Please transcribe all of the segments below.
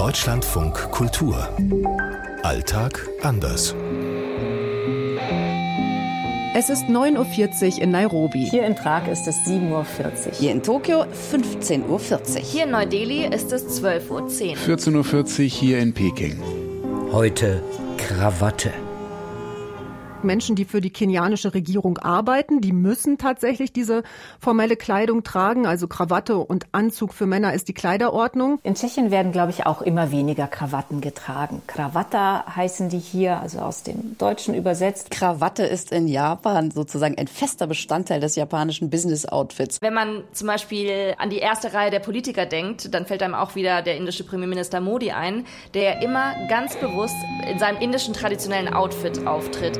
Deutschlandfunk Kultur. Alltag anders. Es ist 9.40 Uhr in Nairobi. Hier in Prag ist es 7.40 Uhr. Hier in Tokio 15.40 Uhr. Hier in Neu-Delhi ist es 12.10 Uhr. 14.40 Uhr hier in Peking. Heute Krawatte. Menschen, die für die kenianische Regierung arbeiten, die müssen tatsächlich diese formelle Kleidung tragen. Also Krawatte und Anzug für Männer ist die Kleiderordnung. In Tschechien werden, glaube ich, auch immer weniger Krawatten getragen. Krawatta heißen die hier, also aus dem Deutschen übersetzt. Krawatte ist in Japan sozusagen ein fester Bestandteil des japanischen Business-Outfits. Wenn man zum Beispiel an die erste Reihe der Politiker denkt, dann fällt einem auch wieder der indische Premierminister Modi ein, der immer ganz bewusst in seinem indischen traditionellen Outfit auftritt.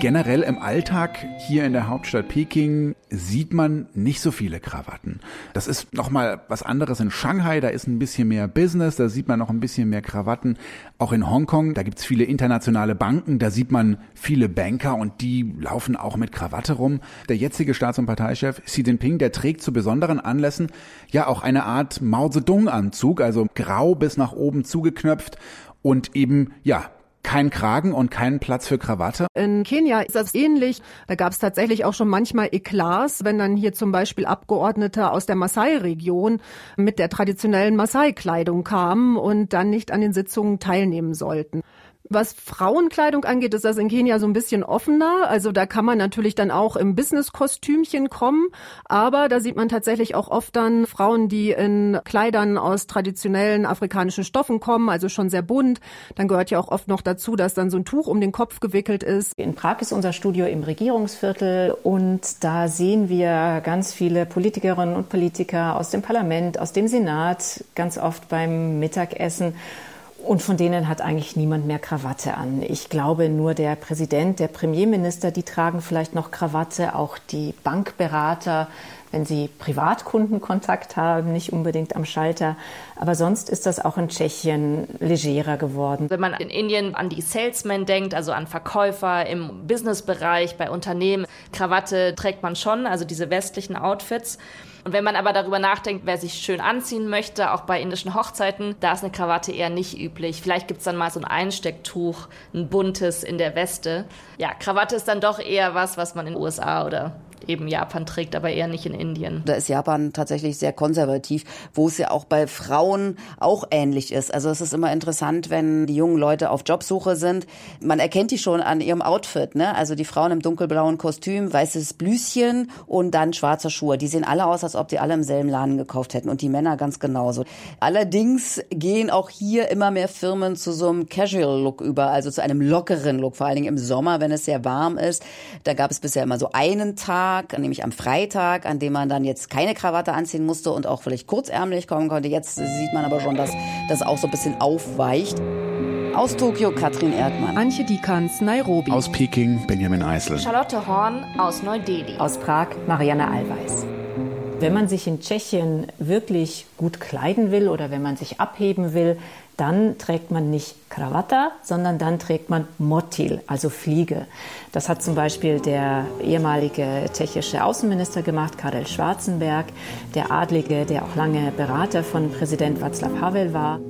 Generell im Alltag hier in der Hauptstadt Peking sieht man nicht so viele Krawatten. Das ist nochmal was anderes in Shanghai, da ist ein bisschen mehr Business, da sieht man noch ein bisschen mehr Krawatten. Auch in Hongkong, da gibt's viele internationale Banken, da sieht man viele Banker und die laufen auch mit Krawatte rum. Der jetzige Staats- und Parteichef Xi Jinping, der trägt zu besonderen Anlässen ja auch eine Art Mao Zedong-Anzug, also grau bis nach oben zugeknöpft und eben, ja, kein Kragen und keinen Platz für Krawatte. In Kenia ist das ähnlich. Da gab es tatsächlich auch schon manchmal Eklats, wenn dann hier zum Beispiel Abgeordnete aus der Maasai-Region mit der traditionellen Maasai-Kleidung kamen und dann nicht an den Sitzungen teilnehmen sollten. Was Frauenkleidung angeht, ist das in Kenia so ein bisschen offener. Also da kann man natürlich dann auch im Business-Kostümchen kommen. Aber da sieht man tatsächlich auch oft dann Frauen, die in Kleidern aus traditionellen afrikanischen Stoffen kommen, also schon sehr bunt. Dann gehört ja auch oft noch dazu, dass dann so ein Tuch um den Kopf gewickelt ist. In Prag ist unser Studio im Regierungsviertel und da sehen wir ganz viele Politikerinnen und Politiker aus dem Parlament, aus dem Senat, ganz oft beim Mittagessen. Und von denen hat eigentlich niemand mehr Krawatte an. Ich glaube, nur der Präsident, der Premierminister, die tragen vielleicht noch Krawatte, auch die Bankberater, wenn sie Privatkundenkontakt haben, nicht unbedingt am Schalter. Aber sonst ist das auch in Tschechien legerer geworden. Wenn man in Indien an die Salesmen denkt, also an Verkäufer im Businessbereich, bei Unternehmen, Krawatte trägt man schon, also diese westlichen Outfits. Und wenn man aber darüber nachdenkt, wer sich schön anziehen möchte, auch bei indischen Hochzeiten, da ist eine Krawatte eher nicht üblich. Vielleicht gibt es dann mal so ein Einstecktuch, ein buntes in der Weste. Ja, Krawatte ist dann doch eher was, was man in den USA oder eben Japan trägt, aber eher nicht in Indien. Da ist Japan tatsächlich sehr konservativ, wo es ja auch bei Frauen auch ähnlich ist. Also es ist immer interessant, wenn die jungen Leute auf Jobsuche sind. Man erkennt die schon an ihrem Outfit, ne? Also die Frauen im dunkelblauen Kostüm, weißes Blüschen und dann schwarze Schuhe. Die sehen alle aus, als ob die alle im selben Laden gekauft hätten und die Männer ganz genauso. Allerdings gehen auch hier immer mehr Firmen zu so einem Casual Look über, also zu einem lockeren Look, vor allen Dingen im Sommer, wenn es sehr warm ist. Da gab es bisher immer so einen Tag Tag, nämlich am Freitag, an dem man dann jetzt keine Krawatte anziehen musste und auch vielleicht kurzärmlich kommen konnte. Jetzt sieht man aber schon, dass das auch so ein bisschen aufweicht. Aus Tokio Katrin Erdmann. Antje Dikans, Nairobi. Aus Peking Benjamin Eisel. Charlotte Horn aus Neu-Delhi. Aus Prag Marianne Allweis. Wenn man sich in Tschechien wirklich gut kleiden will oder wenn man sich abheben will, dann trägt man nicht Krawatta, sondern dann trägt man Motil, also Fliege. Das hat zum Beispiel der ehemalige tschechische Außenminister gemacht, Karel Schwarzenberg, der Adlige, der auch lange Berater von Präsident Václav Havel war.